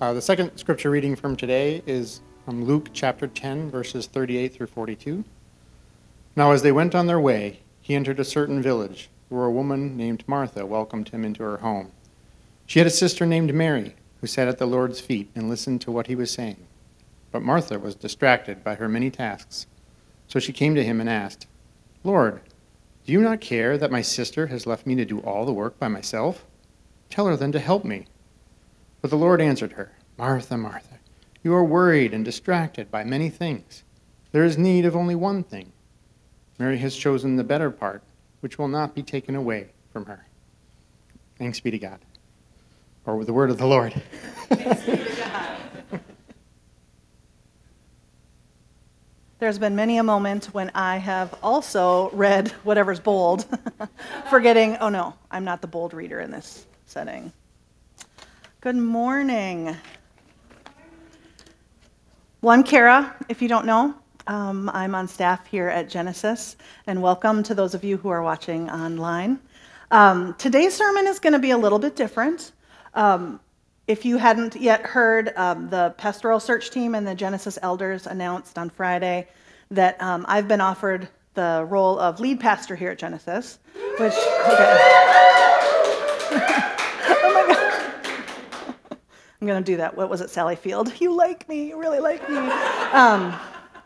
Uh, the second scripture reading from today is from Luke chapter 10, verses 38 through 42. Now, as they went on their way, he entered a certain village where a woman named Martha welcomed him into her home. She had a sister named Mary who sat at the Lord's feet and listened to what he was saying. But Martha was distracted by her many tasks. So she came to him and asked, Lord, do you not care that my sister has left me to do all the work by myself? Tell her then to help me. But the Lord answered her, Martha, Martha, you are worried and distracted by many things. There is need of only one thing. Mary has chosen the better part, which will not be taken away from her. Thanks be to God. Or with the word of the Lord. There's been many a moment when I have also read whatever's bold, forgetting, oh no, I'm not the bold reader in this setting. Good morning. Well, I'm Kara, if you don't know. Um, I'm on staff here at Genesis, and welcome to those of you who are watching online. Um, today's sermon is going to be a little bit different. Um, if you hadn't yet heard, um, the pastoral search team and the Genesis elders announced on Friday that um, I've been offered the role of lead pastor here at Genesis, which, okay. I'm going to do that. What was it, Sally Field? You like me. You really like me. Um,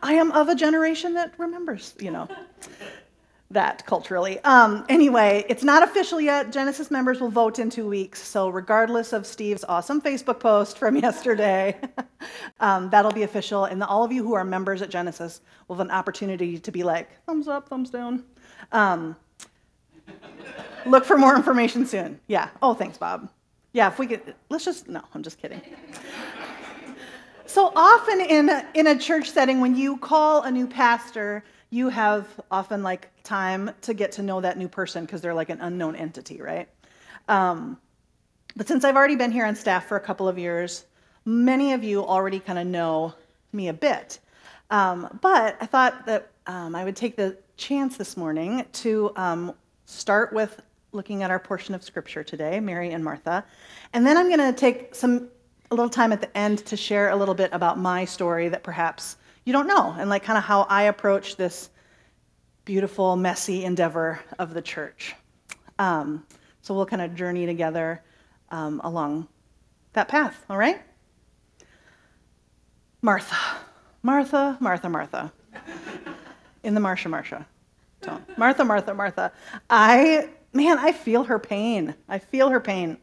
I am of a generation that remembers, you know that culturally. Um, anyway, it's not official yet. Genesis members will vote in two weeks. So, regardless of Steve's awesome Facebook post from yesterday, um, that'll be official. And all of you who are members at Genesis will have an opportunity to be like, thumbs up, thumbs down. Um, look for more information soon. Yeah. Oh, thanks, Bob. Yeah, if we could, let's just, no, I'm just kidding. So often in a, in a church setting, when you call a new pastor, you have often like time to get to know that new person because they're like an unknown entity, right? Um, but since I've already been here on staff for a couple of years, many of you already kind of know me a bit. Um, but I thought that um, I would take the chance this morning to um, start with looking at our portion of scripture today, Mary and Martha, and then I'm going to take some a little time at the end to share a little bit about my story that perhaps you don't know, and like kind of how I approach this beautiful, messy endeavor of the church. Um, so we'll kind of journey together um, along that path, all right? Martha, Martha, Martha, Martha. In the Marsha, Marsha tone. Martha, Martha, Martha. I, man, I feel her pain. I feel her pain.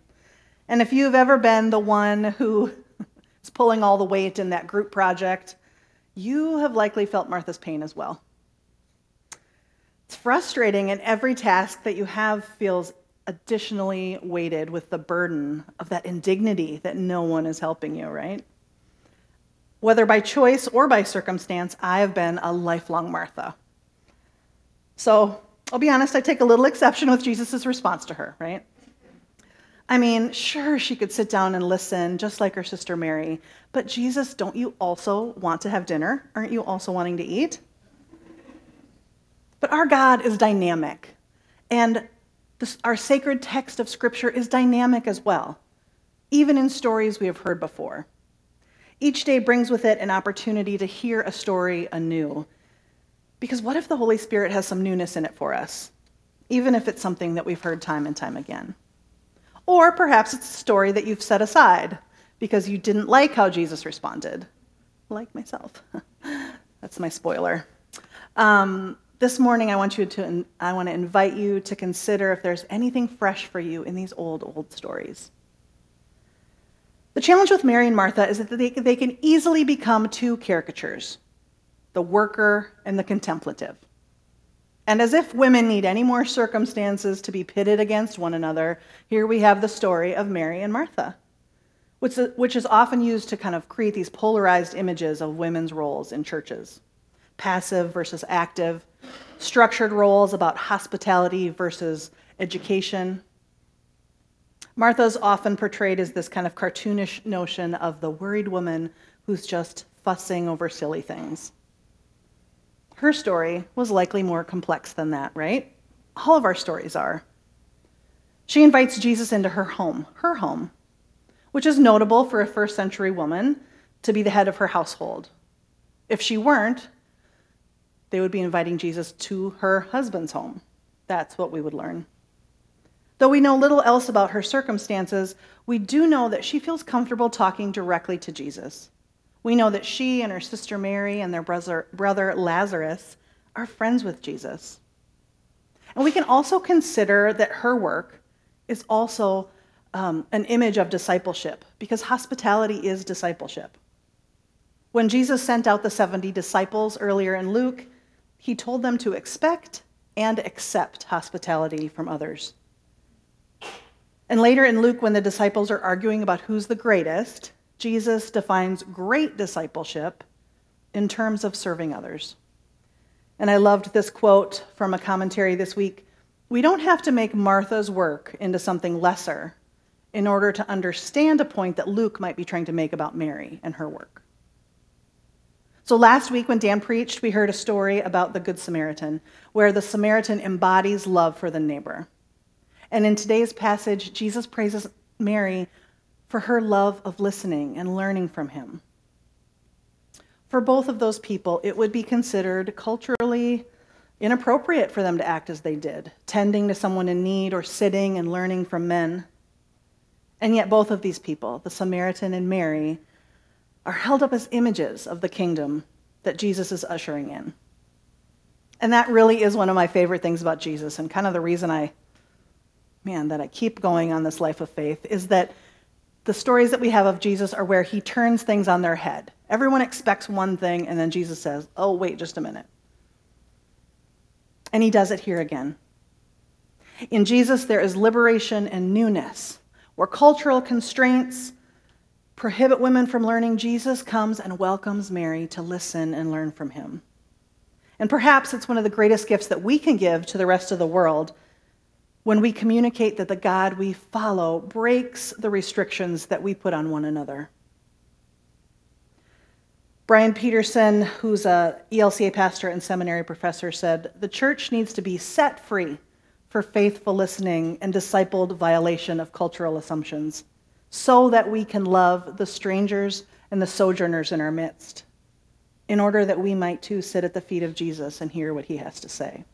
And if you've ever been the one who is pulling all the weight in that group project, you have likely felt Martha's pain as well. It's frustrating, and every task that you have feels additionally weighted with the burden of that indignity that no one is helping you, right? Whether by choice or by circumstance, I have been a lifelong Martha. So I'll be honest, I take a little exception with Jesus' response to her, right? I mean, sure, she could sit down and listen, just like her sister Mary. But Jesus, don't you also want to have dinner? Aren't you also wanting to eat? But our God is dynamic. And this, our sacred text of Scripture is dynamic as well, even in stories we have heard before. Each day brings with it an opportunity to hear a story anew. Because what if the Holy Spirit has some newness in it for us, even if it's something that we've heard time and time again? Or perhaps it's a story that you've set aside because you didn't like how Jesus responded. like myself. That's my spoiler. Um, this morning, I want you to I want to invite you to consider if there's anything fresh for you in these old, old stories. The challenge with Mary and Martha is that they, they can easily become two caricatures the worker and the contemplative. And as if women need any more circumstances to be pitted against one another, here we have the story of Mary and Martha, which, is often used to kind of create these polarized images of women's roles in churches passive versus active, structured roles about hospitality versus education. Martha's often portrayed as this kind of cartoonish notion of the worried woman who's just fussing over silly things. Her story was likely more complex than that, right? All of our stories are. She invites Jesus into her home, her home, which is notable for a first century woman to be the head of her household. If she weren't, they would be inviting Jesus to her husband's home. That's what we would learn. Though we know little else about her circumstances, we do know that she feels comfortable talking directly to Jesus. We know that she and her sister Mary and their brother, brother Lazarus are friends with Jesus. And we can also consider that her work is also um, an image of discipleship, because hospitality is discipleship. When Jesus sent out the 70 disciples earlier in Luke, he told them to expect and accept hospitality from others. And later in Luke, when the disciples are arguing about who's the greatest, Jesus defines great discipleship in terms of serving others. And I loved this quote from a commentary this week We don't have to make Martha's work into something lesser in order to understand a point that Luke might be trying to make about Mary and her work. So last week, when Dan preached, we heard a story about the Good Samaritan, where the Samaritan embodies love for the neighbor. And in today's passage, Jesus praises Mary for her love of listening and learning from him. For both of those people, it would be considered culturally inappropriate for them to act as they did, tending to someone in need or sitting and learning from men. And yet, both of these people, the Samaritan and Mary, are held up as images of the kingdom that Jesus is ushering in. And that really is one of my favorite things about Jesus, and kind of the reason I, man, that I keep going on this life of faith is that the stories that we have of Jesus are where he turns things on their head. Everyone expects one thing, and then Jesus says, Oh, wait just a minute. And he does it here again. In Jesus, there is liberation and newness. Where cultural constraints prohibit women from learning, Jesus comes and welcomes Mary to listen and learn from him. And perhaps it's one of the greatest gifts that we can give to the rest of the world when we communicate that the God we follow breaks the restrictions that we put on one another. Brian Peterson, who's a ELCA pastor and seminary professor, said the church needs to be set free for faithful listening and discipled violation of cultural assumptions so that we can love the strangers and the sojourners in our midst, in order that we might too sit at the feet of Jesus and hear what he has to say.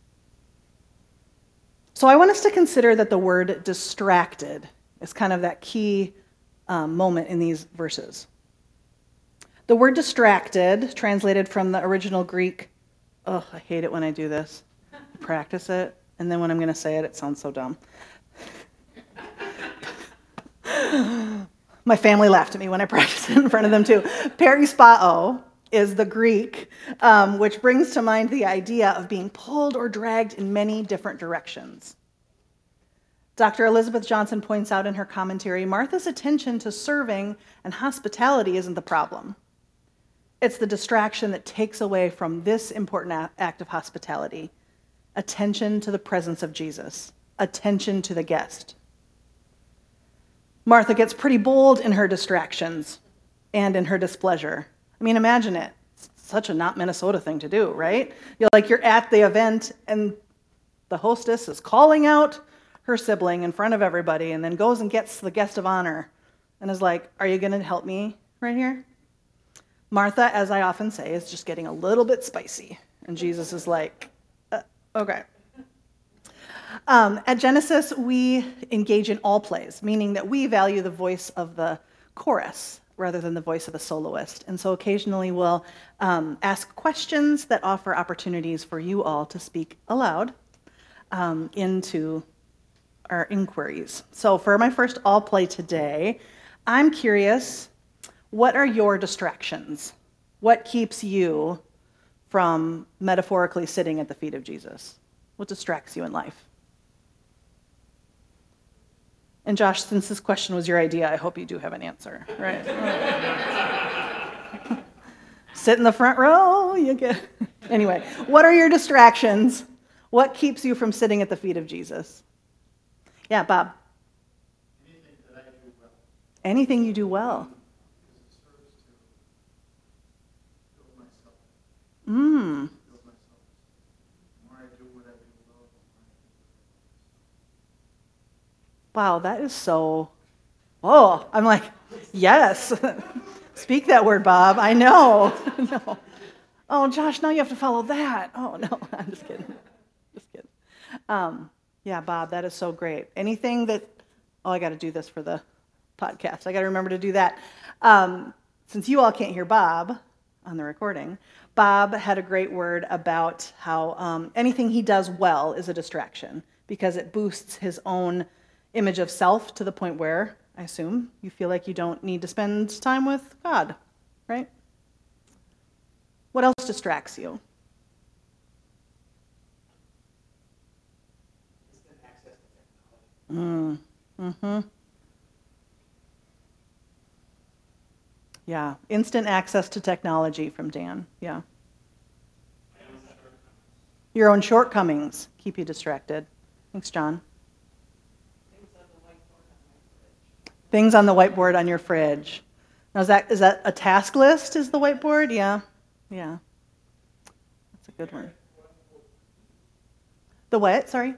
So I want us to consider that the word distracted is kind of that key um, moment in these verses. The word distracted, translated from the original Greek, oh, I hate it when I do this. I practice it, and then when I'm going to say it, it sounds so dumb. My family laughed at me when I practiced it in front of them, too. Perispao is the Greek, um, which brings to mind the idea of being pulled or dragged in many different directions. Dr. Elizabeth Johnson points out in her commentary Martha's attention to serving and hospitality isn't the problem. It's the distraction that takes away from this important act of hospitality attention to the presence of Jesus, attention to the guest. Martha gets pretty bold in her distractions and in her displeasure. I mean, imagine it. It's such a not Minnesota thing to do, right? You're like you're at the event and the hostess is calling out her sibling in front of everybody and then goes and gets the guest of honor and is like, Are you going to help me right here? Martha, as I often say, is just getting a little bit spicy. And Jesus is like, uh, Okay. Um, at Genesis, we engage in all plays, meaning that we value the voice of the chorus rather than the voice of a soloist. And so occasionally we'll um, ask questions that offer opportunities for you all to speak aloud um, into our inquiries. So for my first all play today, I'm curious what are your distractions? What keeps you from metaphorically sitting at the feet of Jesus? What distracts you in life? And Josh, since this question was your idea, I hope you do have an answer, right? Sit in the front row, you get. Anyway, what are your distractions? What keeps you from sitting at the feet of Jesus? Yeah, Bob. Anything you do well. Mm. Wow, that is so. Oh, I'm like, yes. Speak that word, Bob. I know. no. Oh, Josh, now you have to follow that. Oh, no, I'm just kidding. Just kidding. Um, yeah, Bob, that is so great. Anything that, oh, I got to do this for the podcast. I got to remember to do that. Um, since you all can't hear Bob on the recording, Bob had a great word about how um, anything he does well is a distraction because it boosts his own image of self to the point where, I assume, you feel like you don't need to spend time with God, right? What else distracts you? Mm. Mm-hmm. Yeah, instant access to technology from Dan. Yeah. Your own shortcomings keep you distracted. Thanks, John. Things on the whiteboard on your fridge. Now, is that, is that a task list? Is the whiteboard? Yeah. Yeah. That's a good one. The what? Sorry?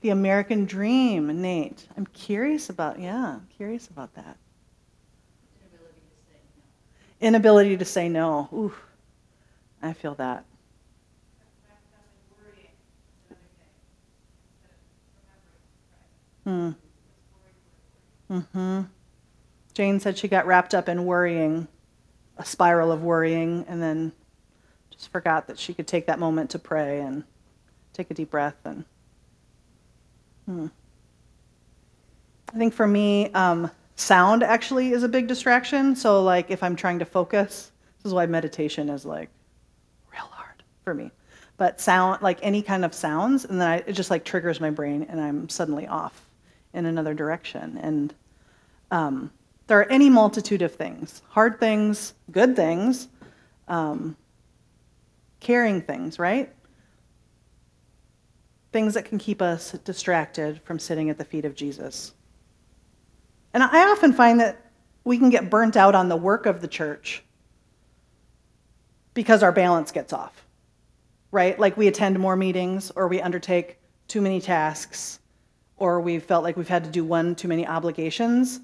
The American dream, Nate. I'm curious about, yeah, curious about that. Inability to say no. Ooh, I feel that. Hmm. Mm-hmm. Jane said she got wrapped up in worrying, a spiral of worrying, and then just forgot that she could take that moment to pray and take a deep breath. And hmm. I think for me, um, sound actually is a big distraction. So, like, if I'm trying to focus, this is why meditation is like real hard for me. But sound, like any kind of sounds, and then I, it just like triggers my brain, and I'm suddenly off in another direction. And um, there are any multitude of things hard things, good things, um, caring things, right? Things that can keep us distracted from sitting at the feet of Jesus. And I often find that we can get burnt out on the work of the church because our balance gets off, right? Like we attend more meetings or we undertake too many tasks or we've felt like we've had to do one too many obligations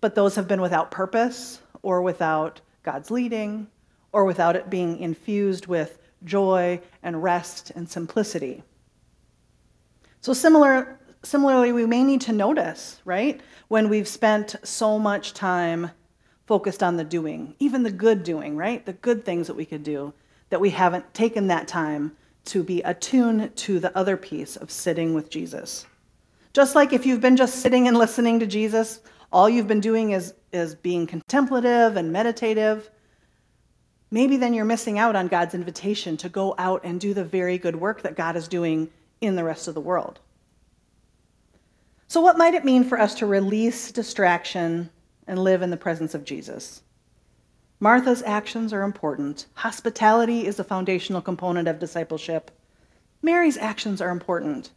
but those have been without purpose or without God's leading or without it being infused with joy and rest and simplicity. So, similar, similarly, we may need to notice, right, when we've spent so much time focused on the doing, even the good doing, right, the good things that we could do, that we haven't taken that time to be attuned to the other piece of sitting with Jesus. Just like if you've been just sitting and listening to Jesus all you've been doing is, is being contemplative and meditative, maybe then you're missing out on God's invitation to go out and do the very good work that God is doing in the rest of the world. So, what might it mean for us to release distraction and live in the presence of Jesus? Martha's actions are important. Hospitality is a foundational component of discipleship. Mary's actions are important.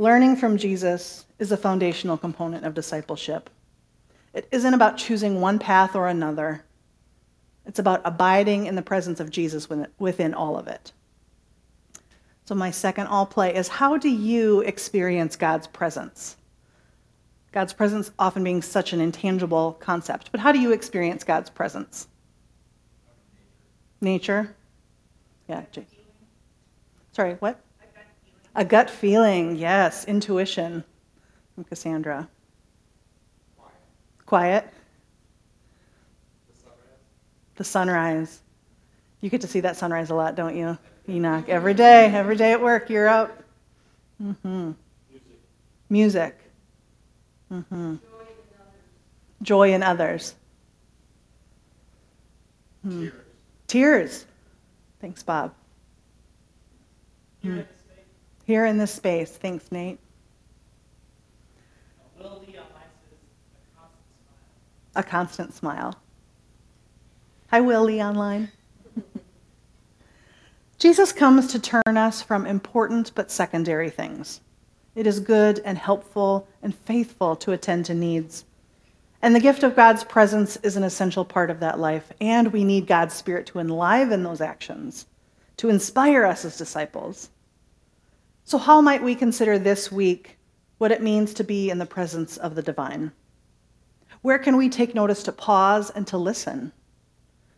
Learning from Jesus is a foundational component of discipleship. It isn't about choosing one path or another. It's about abiding in the presence of Jesus within all of it. So, my second all play is how do you experience God's presence? God's presence often being such an intangible concept, but how do you experience God's presence? Nature? Yeah. Sorry, what? A gut feeling, yes. Intuition from Cassandra. Quiet. the sunrise. You get to see that sunrise a lot, don't you, Enoch? Every day, every day at work, you're up. Mm-hmm. Music. Music. Mm-hmm. Joy in others. Hmm. Tears. Thanks, Bob. Hmm. Here in this space. Thanks, Nate. A constant smile. Hi, Willie online. Jesus comes to turn us from important but secondary things. It is good and helpful and faithful to attend to needs. And the gift of God's presence is an essential part of that life, and we need God's Spirit to enliven those actions, to inspire us as disciples. So, how might we consider this week what it means to be in the presence of the divine? Where can we take notice to pause and to listen?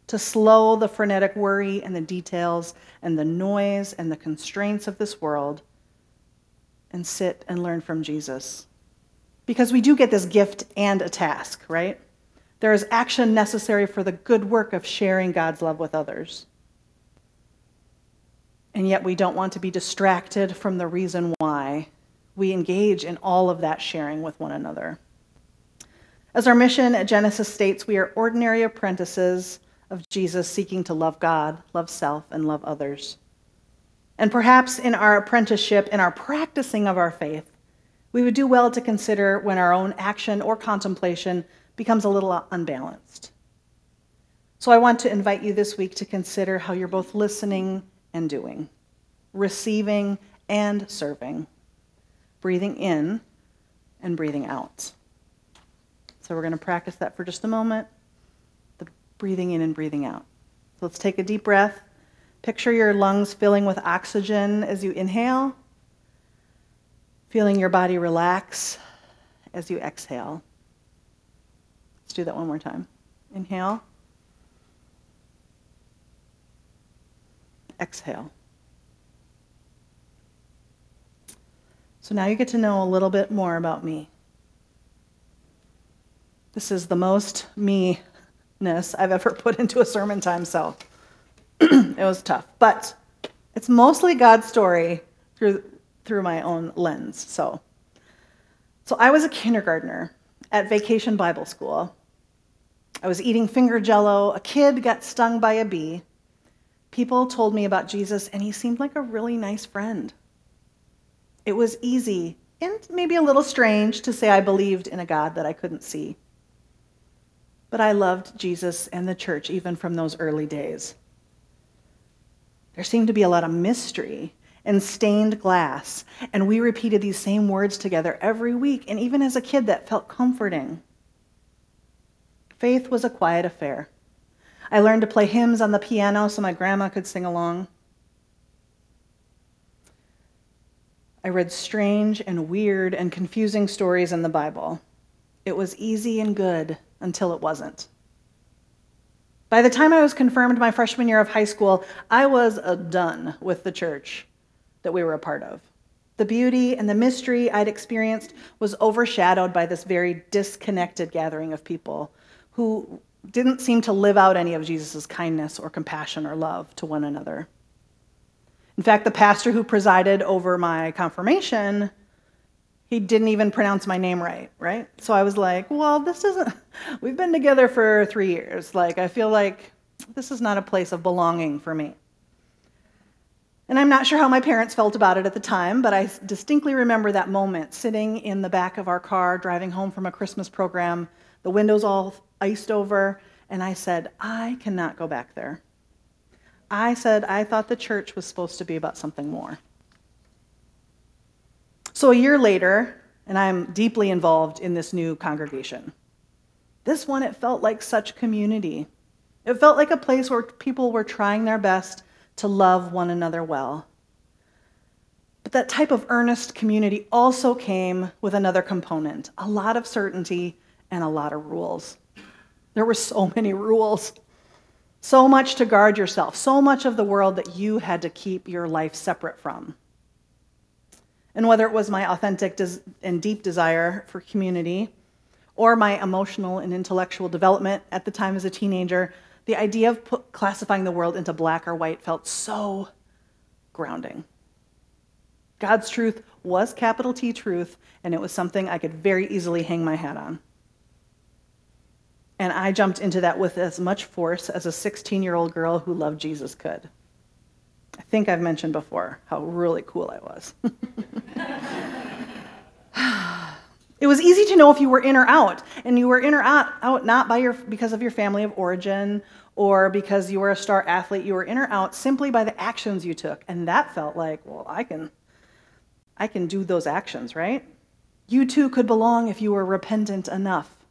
To slow the frenetic worry and the details and the noise and the constraints of this world and sit and learn from Jesus? Because we do get this gift and a task, right? There is action necessary for the good work of sharing God's love with others. And yet we don't want to be distracted from the reason why we engage in all of that sharing with one another. As our mission at Genesis states, we are ordinary apprentices of Jesus seeking to love God, love self, and love others. And perhaps in our apprenticeship, in our practicing of our faith, we would do well to consider when our own action or contemplation becomes a little unbalanced. So I want to invite you this week to consider how you're both listening and doing, receiving and serving, breathing in and breathing out. So we're going to practice that for just a moment the breathing in and breathing out. So let's take a deep breath. Picture your lungs filling with oxygen as you inhale, feeling your body relax as you exhale. Let's do that one more time. Inhale. Exhale. So now you get to know a little bit more about me. This is the most me ness I've ever put into a sermon time, so it was tough. But it's mostly God's story through, through my own lens. So, so I was a kindergartner at Vacation Bible School. I was eating finger jello. A kid got stung by a bee. People told me about Jesus, and he seemed like a really nice friend. It was easy and maybe a little strange to say I believed in a God that I couldn't see. But I loved Jesus and the church even from those early days. There seemed to be a lot of mystery and stained glass, and we repeated these same words together every week, and even as a kid, that felt comforting. Faith was a quiet affair. I learned to play hymns on the piano so my grandma could sing along. I read strange and weird and confusing stories in the Bible. It was easy and good until it wasn't. By the time I was confirmed my freshman year of high school, I was done with the church that we were a part of. The beauty and the mystery I'd experienced was overshadowed by this very disconnected gathering of people who didn't seem to live out any of Jesus' kindness or compassion or love to one another. In fact, the pastor who presided over my confirmation he didn't even pronounce my name right, right? So I was like, well, this isn't, we've been together for three years. Like, I feel like this is not a place of belonging for me. And I'm not sure how my parents felt about it at the time, but I distinctly remember that moment sitting in the back of our car driving home from a Christmas program, the windows all iced over, and I said, I cannot go back there. I said, I thought the church was supposed to be about something more. So a year later, and I'm deeply involved in this new congregation. This one, it felt like such community. It felt like a place where people were trying their best to love one another well. But that type of earnest community also came with another component a lot of certainty and a lot of rules. There were so many rules, so much to guard yourself, so much of the world that you had to keep your life separate from. And whether it was my authentic and deep desire for community or my emotional and intellectual development at the time as a teenager, the idea of put, classifying the world into black or white felt so grounding. God's truth was capital T truth, and it was something I could very easily hang my hat on. And I jumped into that with as much force as a 16 year old girl who loved Jesus could. I think I've mentioned before how really cool I was. it was easy to know if you were in or out, and you were in or out, out not by your, because of your family of origin or because you were a star athlete. You were in or out simply by the actions you took. And that felt like, well, I can, I can do those actions, right? You too could belong if you were repentant enough.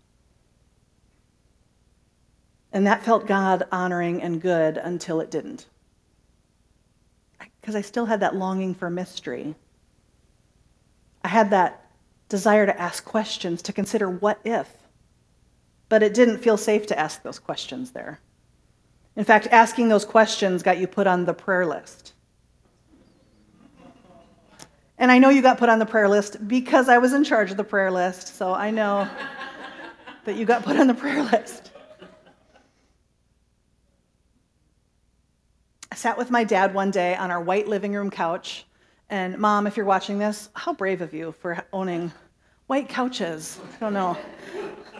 And that felt God honoring and good until it didn't. Because I still had that longing for mystery. I had that desire to ask questions, to consider what if. But it didn't feel safe to ask those questions there. In fact, asking those questions got you put on the prayer list. And I know you got put on the prayer list because I was in charge of the prayer list, so I know that you got put on the prayer list. Sat with my dad one day on our white living room couch, and mom, if you're watching this, how brave of you for owning white couches. I don't know.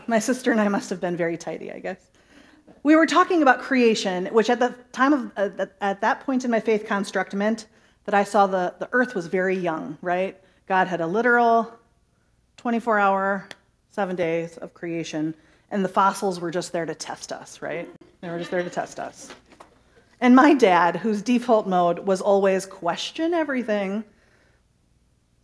My sister and I must have been very tidy, I guess. We were talking about creation, which at the time of, uh, at that point in my faith construct meant that I saw the, the earth was very young, right? God had a literal 24 hour, seven days of creation, and the fossils were just there to test us, right? They were just there to test us. And my dad, whose default mode was always question everything,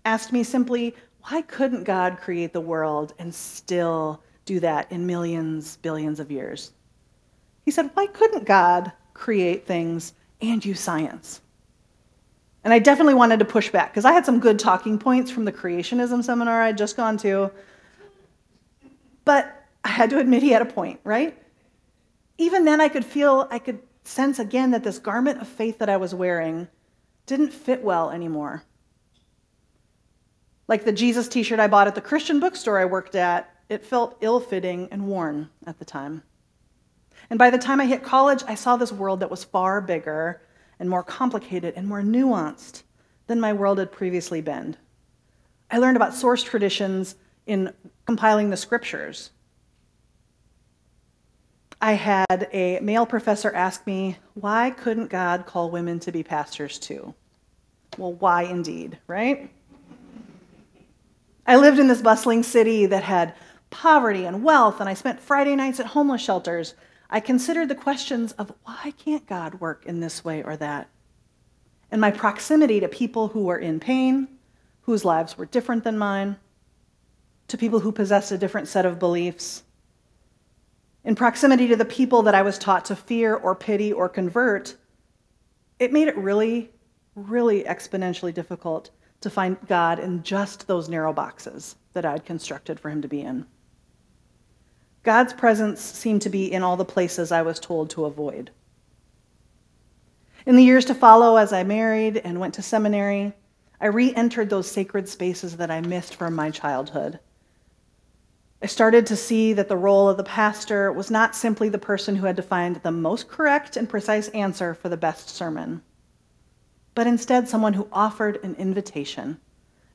asked me simply, why couldn't God create the world and still do that in millions, billions of years? He said, why couldn't God create things and use science? And I definitely wanted to push back because I had some good talking points from the creationism seminar I'd just gone to. But I had to admit he had a point, right? Even then, I could feel, I could sense again that this garment of faith that I was wearing didn't fit well anymore. Like the Jesus t shirt I bought at the Christian bookstore I worked at, it felt ill fitting and worn at the time. And by the time I hit college, I saw this world that was far bigger and more complicated and more nuanced than my world had previously been. I learned about source traditions in compiling the scriptures. I had a male professor ask me, why couldn't God call women to be pastors too? Well, why indeed, right? I lived in this bustling city that had poverty and wealth, and I spent Friday nights at homeless shelters I considered the questions of why can't God work in this way or that? And my proximity to people who were in pain, whose lives were different than mine, to people who possessed a different set of beliefs. In proximity to the people that I was taught to fear or pity or convert, it made it really, really exponentially difficult to find God in just those narrow boxes that I'd constructed for him to be in. God's presence seemed to be in all the places I was told to avoid. In the years to follow, as I married and went to seminary, I re entered those sacred spaces that I missed from my childhood. I started to see that the role of the pastor was not simply the person who had to find the most correct and precise answer for the best sermon, but instead someone who offered an invitation,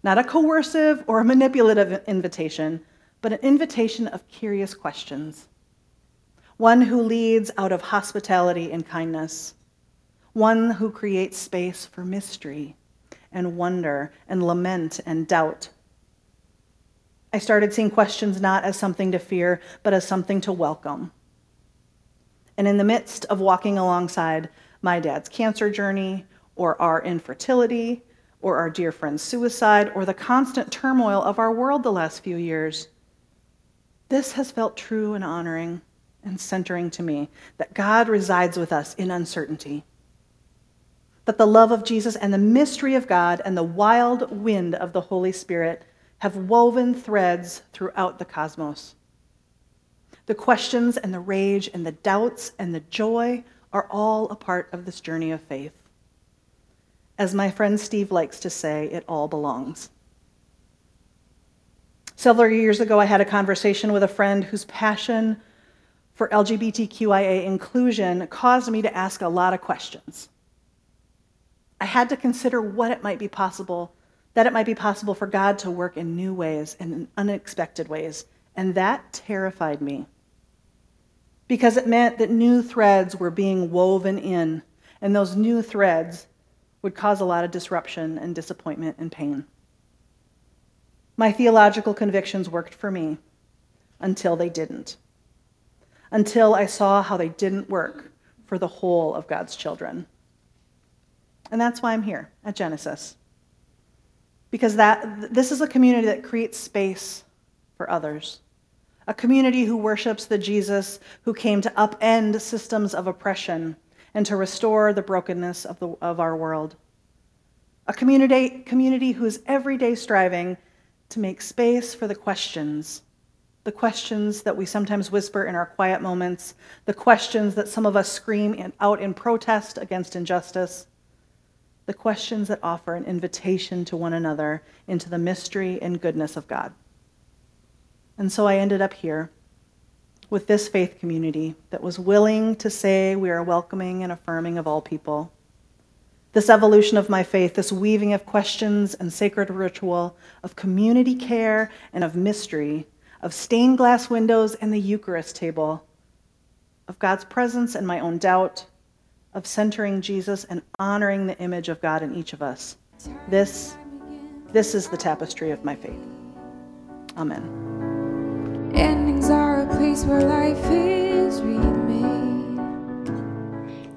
not a coercive or a manipulative invitation, but an invitation of curious questions. One who leads out of hospitality and kindness. One who creates space for mystery and wonder and lament and doubt. I started seeing questions not as something to fear, but as something to welcome. And in the midst of walking alongside my dad's cancer journey, or our infertility, or our dear friend's suicide, or the constant turmoil of our world the last few years, this has felt true and honoring and centering to me that God resides with us in uncertainty. That the love of Jesus and the mystery of God and the wild wind of the Holy Spirit have woven threads throughout the cosmos. The questions and the rage and the doubts and the joy are all a part of this journey of faith. As my friend Steve likes to say, it all belongs. Several years ago, I had a conversation with a friend whose passion for LGBTQIA inclusion caused me to ask a lot of questions. I had to consider what it might be possible, that it might be possible for God to work in new ways and in unexpected ways, and that terrified me. Because it meant that new threads were being woven in, and those new threads would cause a lot of disruption and disappointment and pain. My theological convictions worked for me until they didn't until I saw how they didn't work for the whole of God's children. And that's why I'm here at Genesis. Because that, this is a community that creates space for others. A community who worships the Jesus who came to upend systems of oppression and to restore the brokenness of, the, of our world. A community, community who is every day striving to make space for the questions the questions that we sometimes whisper in our quiet moments, the questions that some of us scream out in protest against injustice, the questions that offer an invitation to one another into the mystery and goodness of God. And so I ended up here with this faith community that was willing to say we are welcoming and affirming of all people. This evolution of my faith, this weaving of questions and sacred ritual, of community care and of mystery, of stained glass windows and the Eucharist table, of God's presence and my own doubt, of centering Jesus and honoring the image of God in each of us. This, this is the tapestry of my faith. Amen. Endings are a place where life is remade.